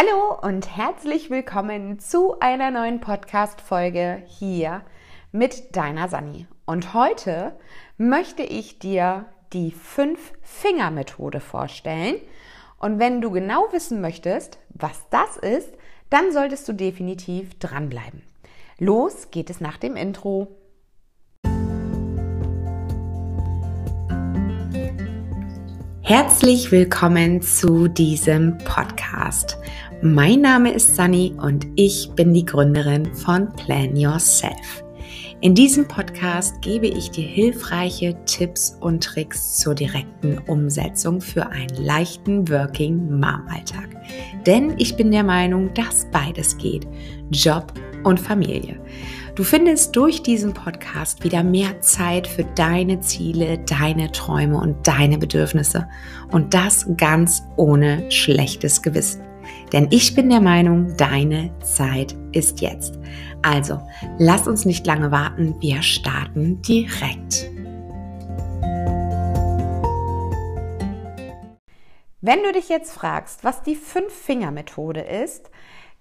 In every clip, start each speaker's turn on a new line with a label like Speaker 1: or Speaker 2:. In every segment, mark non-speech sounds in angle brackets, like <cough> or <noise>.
Speaker 1: Hallo und herzlich willkommen zu einer neuen Podcast-Folge hier mit deiner Sani. Und heute möchte ich dir die Fünf-Finger-Methode vorstellen. Und wenn du genau wissen möchtest, was das ist, dann solltest du definitiv dranbleiben. Los geht es nach dem Intro. Herzlich willkommen zu diesem Podcast. Mein Name ist Sunny und ich bin die Gründerin von Plan Yourself. In diesem Podcast gebe ich dir hilfreiche Tipps und Tricks zur direkten Umsetzung für einen leichten Working Mom Alltag. Denn ich bin der Meinung, dass beides geht. Job und Familie. Du findest durch diesen Podcast wieder mehr Zeit für deine Ziele, deine Träume und deine Bedürfnisse. Und das ganz ohne schlechtes Gewissen. Denn ich bin der Meinung, deine Zeit ist jetzt. Also, lass uns nicht lange warten, wir starten direkt. Wenn du dich jetzt fragst, was die Fünf-Finger-Methode ist,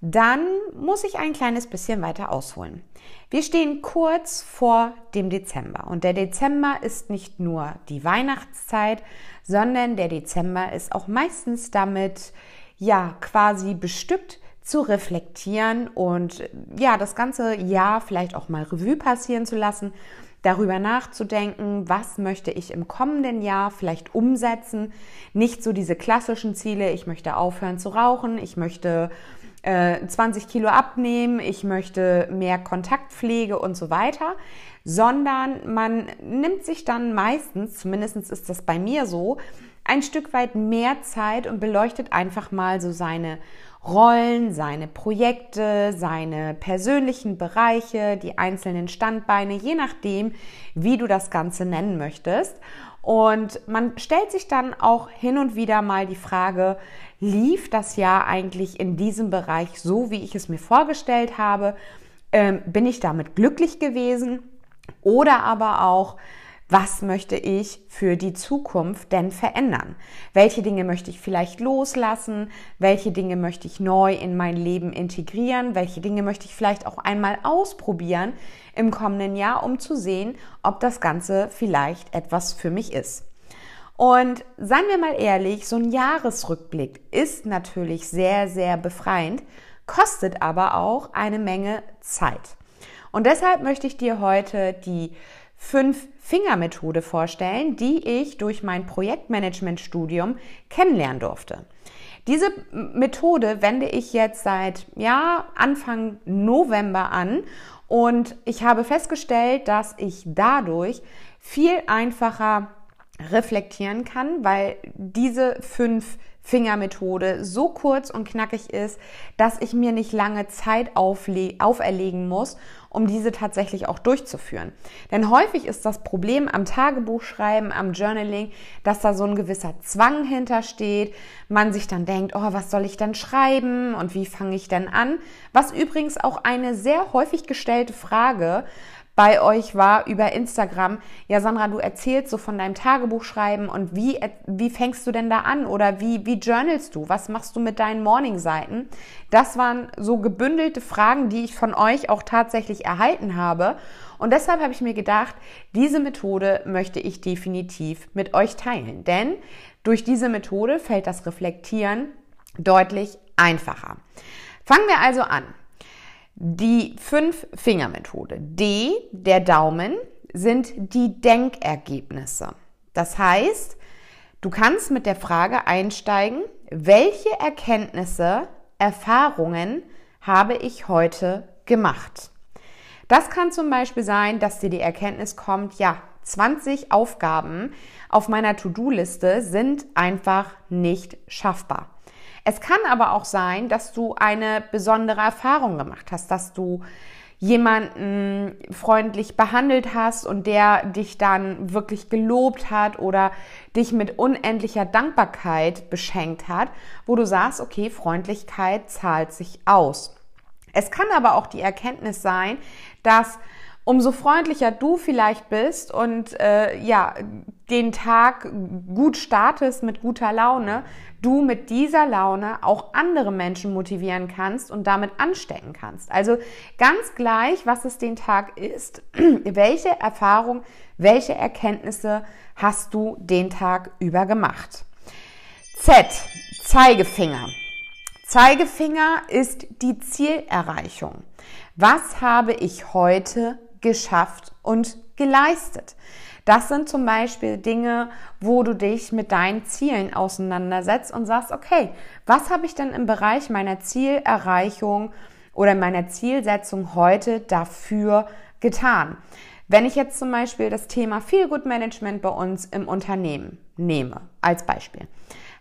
Speaker 1: dann muss ich ein kleines bisschen weiter ausholen. Wir stehen kurz vor dem Dezember und der Dezember ist nicht nur die Weihnachtszeit, sondern der Dezember ist auch meistens damit ja quasi bestückt zu reflektieren und ja das ganze Jahr vielleicht auch mal Revue passieren zu lassen, darüber nachzudenken, was möchte ich im kommenden Jahr vielleicht umsetzen, nicht so diese klassischen Ziele, ich möchte aufhören zu rauchen, ich möchte 20 äh, Kilo abnehmen, ich möchte mehr Kontaktpflege und so weiter, sondern man nimmt sich dann meistens, zumindest ist das bei mir so, ein Stück weit mehr Zeit und beleuchtet einfach mal so seine Rollen, seine Projekte, seine persönlichen Bereiche, die einzelnen Standbeine, je nachdem, wie du das Ganze nennen möchtest. Und man stellt sich dann auch hin und wieder mal die Frage, lief das Jahr eigentlich in diesem Bereich so, wie ich es mir vorgestellt habe? Ähm, bin ich damit glücklich gewesen? Oder aber auch, was möchte ich für die Zukunft denn verändern? Welche Dinge möchte ich vielleicht loslassen? Welche Dinge möchte ich neu in mein Leben integrieren? Welche Dinge möchte ich vielleicht auch einmal ausprobieren im kommenden Jahr, um zu sehen, ob das Ganze vielleicht etwas für mich ist? Und seien wir mal ehrlich, so ein Jahresrückblick ist natürlich sehr, sehr befreiend, kostet aber auch eine Menge Zeit. Und deshalb möchte ich dir heute die Fünf-Finger-Methode vorstellen, die ich durch mein Projektmanagement-Studium kennenlernen durfte. Diese Methode wende ich jetzt seit ja, Anfang November an und ich habe festgestellt, dass ich dadurch viel einfacher reflektieren kann, weil diese fünf Fingermethode so kurz und knackig ist, dass ich mir nicht lange Zeit auferlegen muss, um diese tatsächlich auch durchzuführen. Denn häufig ist das Problem am Tagebuchschreiben, am Journaling, dass da so ein gewisser Zwang hintersteht. Man sich dann denkt, oh, was soll ich denn schreiben und wie fange ich denn an? Was übrigens auch eine sehr häufig gestellte Frage bei euch war über Instagram, ja Sandra, du erzählst so von deinem Tagebuch schreiben und wie, wie fängst du denn da an oder wie, wie journalst du? Was machst du mit deinen Morning-Seiten? Das waren so gebündelte Fragen, die ich von euch auch tatsächlich erhalten habe. Und deshalb habe ich mir gedacht, diese Methode möchte ich definitiv mit euch teilen. Denn durch diese Methode fällt das Reflektieren deutlich einfacher. Fangen wir also an. Die Fünf-Finger-Methode. D, der Daumen, sind die Denkergebnisse. Das heißt, du kannst mit der Frage einsteigen, welche Erkenntnisse, Erfahrungen habe ich heute gemacht? Das kann zum Beispiel sein, dass dir die Erkenntnis kommt, ja, 20 Aufgaben auf meiner To-Do-Liste sind einfach nicht schaffbar. Es kann aber auch sein, dass du eine besondere Erfahrung gemacht hast, dass du jemanden freundlich behandelt hast und der dich dann wirklich gelobt hat oder dich mit unendlicher Dankbarkeit beschenkt hat, wo du sagst, okay, Freundlichkeit zahlt sich aus. Es kann aber auch die Erkenntnis sein, dass umso freundlicher du vielleicht bist und äh, ja, den Tag gut startest mit guter Laune, du mit dieser Laune auch andere Menschen motivieren kannst und damit anstecken kannst. Also ganz gleich, was es den Tag ist, <clears throat> welche Erfahrung, welche Erkenntnisse hast du den Tag über gemacht. Z, Zeigefinger. Zeigefinger ist die Zielerreichung. Was habe ich heute geschafft und geleistet. Das sind zum Beispiel Dinge, wo du dich mit deinen Zielen auseinandersetzt und sagst, okay, was habe ich denn im Bereich meiner Zielerreichung oder meiner Zielsetzung heute dafür getan? Wenn ich jetzt zum Beispiel das Thema Feel Good Management bei uns im Unternehmen nehme, als Beispiel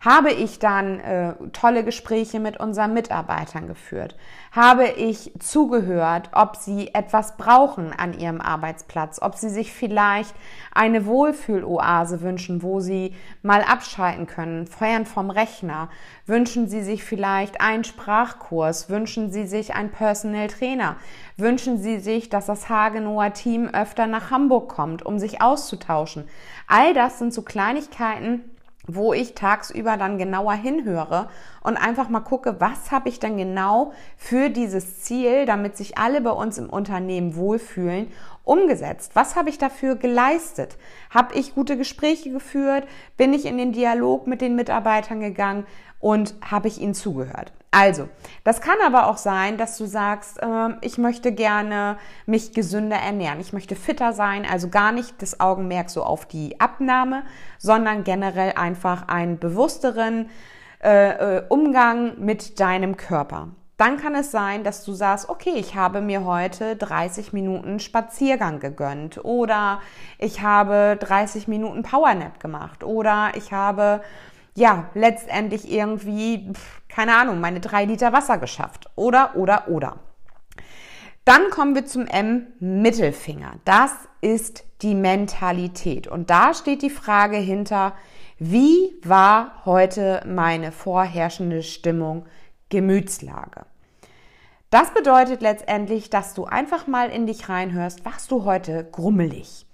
Speaker 1: habe ich dann äh, tolle Gespräche mit unseren Mitarbeitern geführt? Habe ich zugehört, ob sie etwas brauchen an ihrem Arbeitsplatz? Ob sie sich vielleicht eine Wohlfühloase wünschen, wo sie mal abschalten können, feuern vom Rechner? Wünschen sie sich vielleicht einen Sprachkurs? Wünschen sie sich einen Personal Trainer? Wünschen sie sich, dass das Hagenower Team öfter nach Hamburg kommt, um sich auszutauschen? All das sind so Kleinigkeiten, wo ich tagsüber dann genauer hinhöre und einfach mal gucke, was habe ich denn genau für dieses Ziel, damit sich alle bei uns im Unternehmen wohlfühlen, umgesetzt? Was habe ich dafür geleistet? Habe ich gute Gespräche geführt? Bin ich in den Dialog mit den Mitarbeitern gegangen und habe ich ihnen zugehört? Also, das kann aber auch sein, dass du sagst, äh, ich möchte gerne mich gesünder ernähren, ich möchte fitter sein, also gar nicht das Augenmerk so auf die Abnahme, sondern generell einfach einen bewussteren äh, äh, Umgang mit deinem Körper. Dann kann es sein, dass du sagst, okay, ich habe mir heute 30 Minuten Spaziergang gegönnt oder ich habe 30 Minuten Powernap gemacht oder ich habe ja, letztendlich irgendwie, keine Ahnung, meine drei Liter Wasser geschafft. Oder, oder, oder. Dann kommen wir zum M Mittelfinger. Das ist die Mentalität. Und da steht die Frage hinter, wie war heute meine vorherrschende Stimmung, Gemütslage? Das bedeutet letztendlich, dass du einfach mal in dich reinhörst, warst du heute grummelig?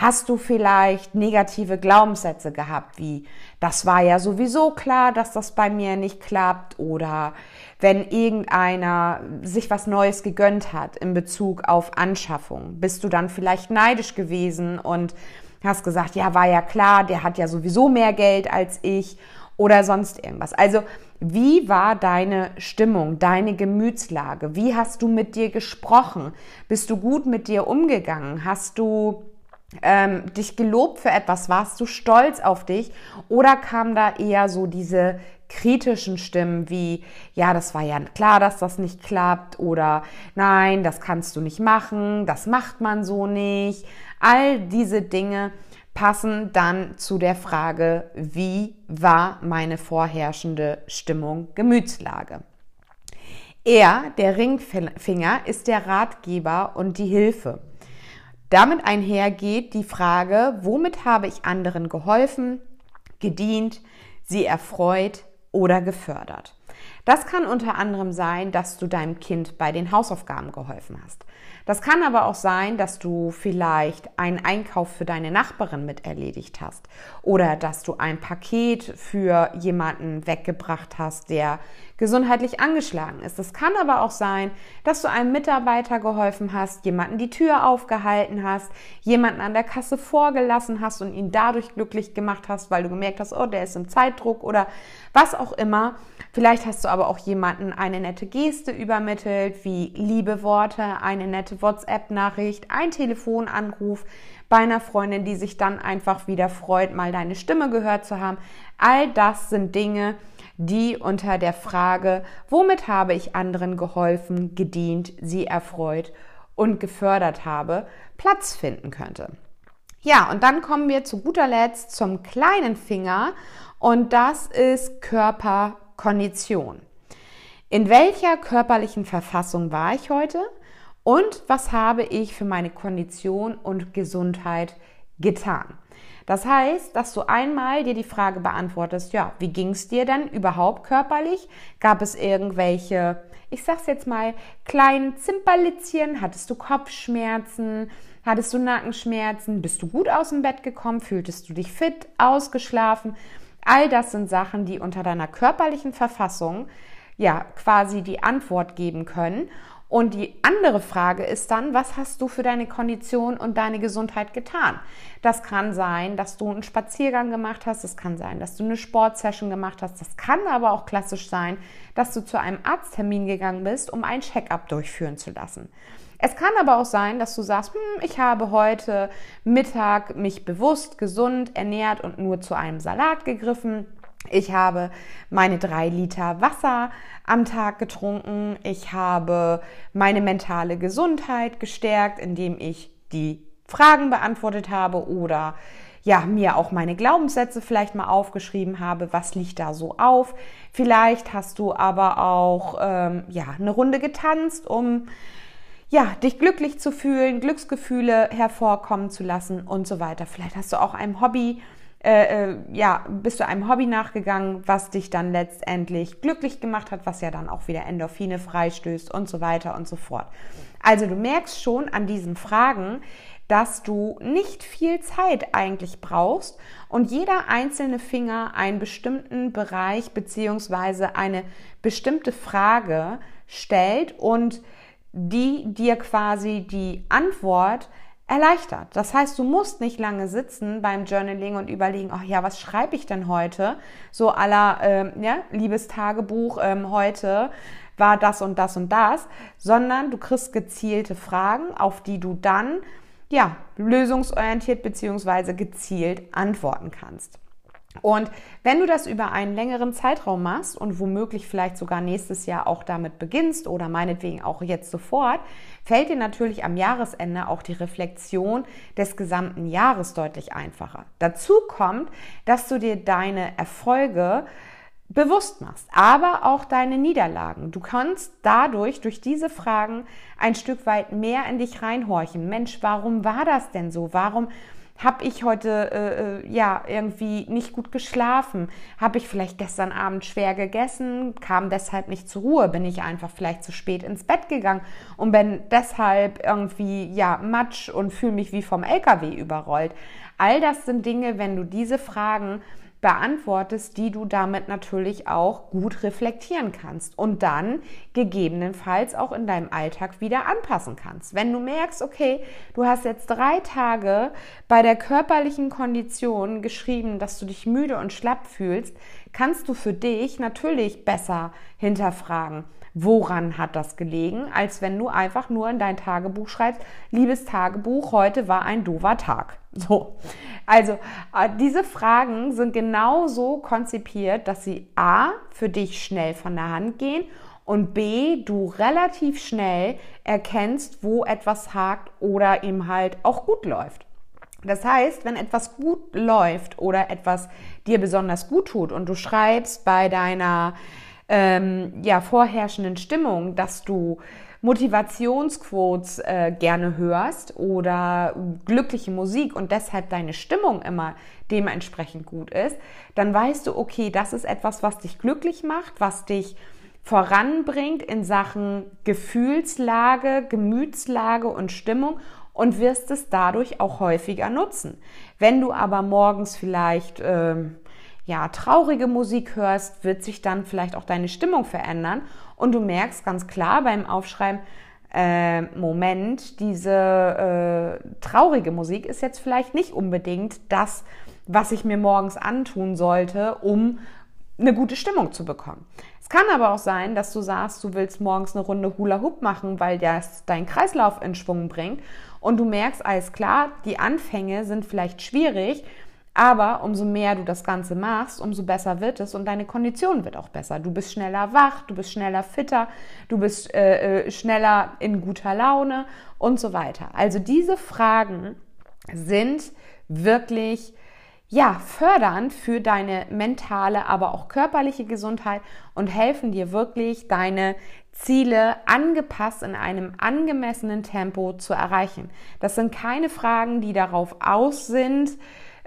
Speaker 1: Hast du vielleicht negative Glaubenssätze gehabt, wie das war ja sowieso klar, dass das bei mir nicht klappt oder wenn irgendeiner sich was Neues gegönnt hat in Bezug auf Anschaffung, bist du dann vielleicht neidisch gewesen und hast gesagt, ja, war ja klar, der hat ja sowieso mehr Geld als ich oder sonst irgendwas. Also, wie war deine Stimmung, deine Gemütslage? Wie hast du mit dir gesprochen? Bist du gut mit dir umgegangen? Hast du ähm, dich gelobt für etwas, warst du stolz auf dich oder kam da eher so diese kritischen Stimmen wie, ja, das war ja klar, dass das nicht klappt oder nein, das kannst du nicht machen, das macht man so nicht. All diese Dinge passen dann zu der Frage, wie war meine vorherrschende Stimmung, Gemütslage. Er, der Ringfinger, ist der Ratgeber und die Hilfe. Damit einhergeht die Frage, womit habe ich anderen geholfen, gedient, sie erfreut oder gefördert. Das kann unter anderem sein, dass du deinem Kind bei den Hausaufgaben geholfen hast. Das kann aber auch sein, dass du vielleicht einen Einkauf für deine Nachbarin mit erledigt hast oder dass du ein Paket für jemanden weggebracht hast, der gesundheitlich angeschlagen ist. Es kann aber auch sein, dass du einem Mitarbeiter geholfen hast, jemanden die Tür aufgehalten hast, jemanden an der Kasse vorgelassen hast und ihn dadurch glücklich gemacht hast, weil du gemerkt hast, oh, der ist im Zeitdruck oder was auch immer. Vielleicht hast du aber auch jemanden eine nette Geste übermittelt, wie liebe Worte, eine nette WhatsApp-Nachricht, ein Telefonanruf bei einer Freundin, die sich dann einfach wieder freut, mal deine Stimme gehört zu haben. All das sind Dinge, die unter der Frage, womit habe ich anderen geholfen, gedient, sie erfreut und gefördert habe, Platz finden könnte. Ja, und dann kommen wir zu guter Letzt zum kleinen Finger und das ist Körperkondition. In welcher körperlichen Verfassung war ich heute und was habe ich für meine Kondition und Gesundheit getan? Das heißt, dass du einmal dir die Frage beantwortest, ja, wie ging es dir denn überhaupt körperlich? Gab es irgendwelche, ich sag's jetzt mal, kleinen Zimperlitzchen? Hattest du Kopfschmerzen? Hattest du Nackenschmerzen? Bist du gut aus dem Bett gekommen? Fühltest du dich fit, ausgeschlafen? All das sind Sachen, die unter deiner körperlichen Verfassung ja quasi die Antwort geben können. Und die andere Frage ist dann, was hast du für deine Kondition und deine Gesundheit getan? Das kann sein, dass du einen Spaziergang gemacht hast, das kann sein, dass du eine Sportsession gemacht hast, das kann aber auch klassisch sein, dass du zu einem Arzttermin gegangen bist, um ein Checkup durchführen zu lassen. Es kann aber auch sein, dass du sagst, hm, ich habe heute Mittag mich bewusst gesund ernährt und nur zu einem Salat gegriffen ich habe meine drei Liter Wasser am Tag getrunken. Ich habe meine mentale Gesundheit gestärkt, indem ich die Fragen beantwortet habe oder ja, mir auch meine Glaubenssätze vielleicht mal aufgeschrieben habe, was liegt da so auf. Vielleicht hast du aber auch ähm, ja eine Runde getanzt, um ja dich glücklich zu fühlen, Glücksgefühle hervorkommen zu lassen und so weiter. Vielleicht hast du auch ein Hobby äh, äh, ja, bist du einem Hobby nachgegangen, was dich dann letztendlich glücklich gemacht hat, was ja dann auch wieder Endorphine freistößt und so weiter und so fort. Also du merkst schon an diesen Fragen, dass du nicht viel Zeit eigentlich brauchst und jeder einzelne Finger einen bestimmten Bereich beziehungsweise eine bestimmte Frage stellt und die dir quasi die Antwort erleichtert. Das heißt, du musst nicht lange sitzen beim Journaling und überlegen, ach ja, was schreibe ich denn heute? So aller, ähm, ja, liebes Tagebuch, ähm, heute war das und das und das, sondern du kriegst gezielte Fragen, auf die du dann ja lösungsorientiert beziehungsweise gezielt antworten kannst. Und wenn du das über einen längeren Zeitraum machst und womöglich vielleicht sogar nächstes Jahr auch damit beginnst oder meinetwegen auch jetzt sofort, fällt dir natürlich am Jahresende auch die Reflexion des gesamten Jahres deutlich einfacher. Dazu kommt, dass du dir deine Erfolge bewusst machst, aber auch deine Niederlagen. Du kannst dadurch, durch diese Fragen, ein Stück weit mehr in dich reinhorchen. Mensch, warum war das denn so? Warum habe ich heute äh, äh, ja irgendwie nicht gut geschlafen? Habe ich vielleicht gestern Abend schwer gegessen? Kam deshalb nicht zur Ruhe? Bin ich einfach vielleicht zu spät ins Bett gegangen und bin deshalb irgendwie ja matsch und fühle mich wie vom LKW überrollt? All das sind Dinge, wenn du diese Fragen beantwortest, die du damit natürlich auch gut reflektieren kannst und dann gegebenenfalls auch in deinem Alltag wieder anpassen kannst. Wenn du merkst, okay, du hast jetzt drei Tage bei der körperlichen Kondition geschrieben, dass du dich müde und schlapp fühlst, kannst du für dich natürlich besser hinterfragen woran hat das gelegen, als wenn du einfach nur in dein Tagebuch schreibst, liebes Tagebuch, heute war ein doofer Tag. So. Also, äh, diese Fragen sind genauso konzipiert, dass sie A, für dich schnell von der Hand gehen und B, du relativ schnell erkennst, wo etwas hakt oder ihm halt auch gut läuft. Das heißt, wenn etwas gut läuft oder etwas dir besonders gut tut und du schreibst bei deiner ähm, ja, vorherrschenden Stimmung, dass du Motivationsquotes äh, gerne hörst oder glückliche Musik und deshalb deine Stimmung immer dementsprechend gut ist, dann weißt du, okay, das ist etwas, was dich glücklich macht, was dich voranbringt in Sachen Gefühlslage, Gemütslage und Stimmung und wirst es dadurch auch häufiger nutzen. Wenn du aber morgens vielleicht ähm, ja, traurige Musik hörst, wird sich dann vielleicht auch deine Stimmung verändern und du merkst ganz klar beim Aufschreiben, äh, Moment, diese äh, traurige Musik ist jetzt vielleicht nicht unbedingt das, was ich mir morgens antun sollte, um eine gute Stimmung zu bekommen. Es kann aber auch sein, dass du sagst, du willst morgens eine Runde Hula Hoop machen, weil das deinen Kreislauf in Schwung bringt und du merkst, alles klar, die Anfänge sind vielleicht schwierig, aber umso mehr du das Ganze machst, umso besser wird es und deine Kondition wird auch besser. Du bist schneller wach, du bist schneller fitter, du bist äh, äh, schneller in guter Laune und so weiter. Also diese Fragen sind wirklich ja, fördernd für deine mentale, aber auch körperliche Gesundheit und helfen dir wirklich, deine Ziele angepasst in einem angemessenen Tempo zu erreichen. Das sind keine Fragen, die darauf aus sind,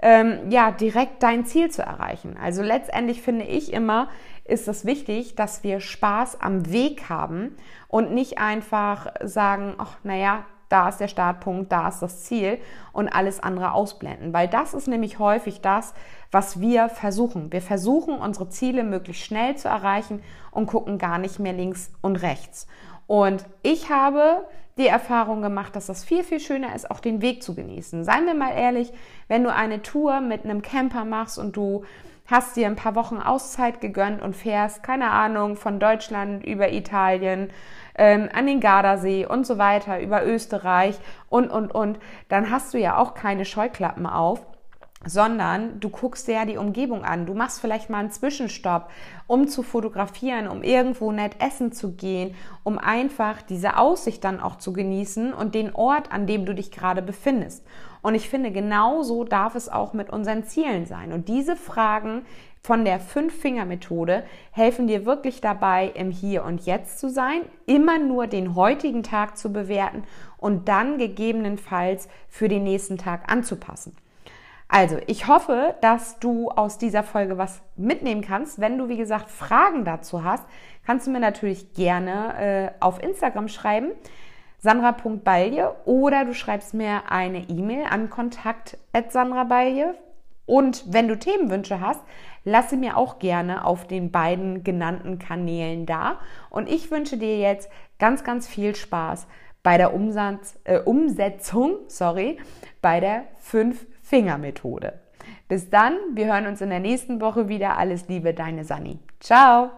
Speaker 1: ähm, ja, direkt dein Ziel zu erreichen. Also letztendlich finde ich immer, ist es wichtig, dass wir Spaß am Weg haben und nicht einfach sagen, ach, naja, da ist der Startpunkt, da ist das Ziel und alles andere ausblenden. Weil das ist nämlich häufig das, was wir versuchen. Wir versuchen, unsere Ziele möglichst schnell zu erreichen und gucken gar nicht mehr links und rechts. Und ich habe die Erfahrung gemacht, dass das viel, viel schöner ist, auch den Weg zu genießen. Seien wir mal ehrlich, wenn du eine Tour mit einem Camper machst und du hast dir ein paar Wochen Auszeit gegönnt und fährst, keine Ahnung, von Deutschland über Italien, ähm, an den Gardasee und so weiter, über Österreich und, und, und, dann hast du ja auch keine Scheuklappen auf sondern du guckst dir ja die Umgebung an. Du machst vielleicht mal einen Zwischenstopp, um zu fotografieren, um irgendwo nett essen zu gehen, um einfach diese Aussicht dann auch zu genießen und den Ort, an dem du dich gerade befindest. Und ich finde, genauso darf es auch mit unseren Zielen sein. Und diese Fragen von der Fünf-Finger-Methode helfen dir wirklich dabei, im Hier und Jetzt zu sein, immer nur den heutigen Tag zu bewerten und dann gegebenenfalls für den nächsten Tag anzupassen. Also, ich hoffe, dass du aus dieser Folge was mitnehmen kannst. Wenn du, wie gesagt, Fragen dazu hast, kannst du mir natürlich gerne äh, auf Instagram schreiben, sandra.balje, oder du schreibst mir eine E-Mail an kontakt.sandrabalje. Und wenn du Themenwünsche hast, lass sie mir auch gerne auf den beiden genannten Kanälen da. Und ich wünsche dir jetzt ganz, ganz viel Spaß bei der Umsatz, äh, Umsetzung, sorry, bei der 5 Fingermethode. Bis dann, wir hören uns in der nächsten Woche wieder. Alles Liebe, deine Sani. Ciao!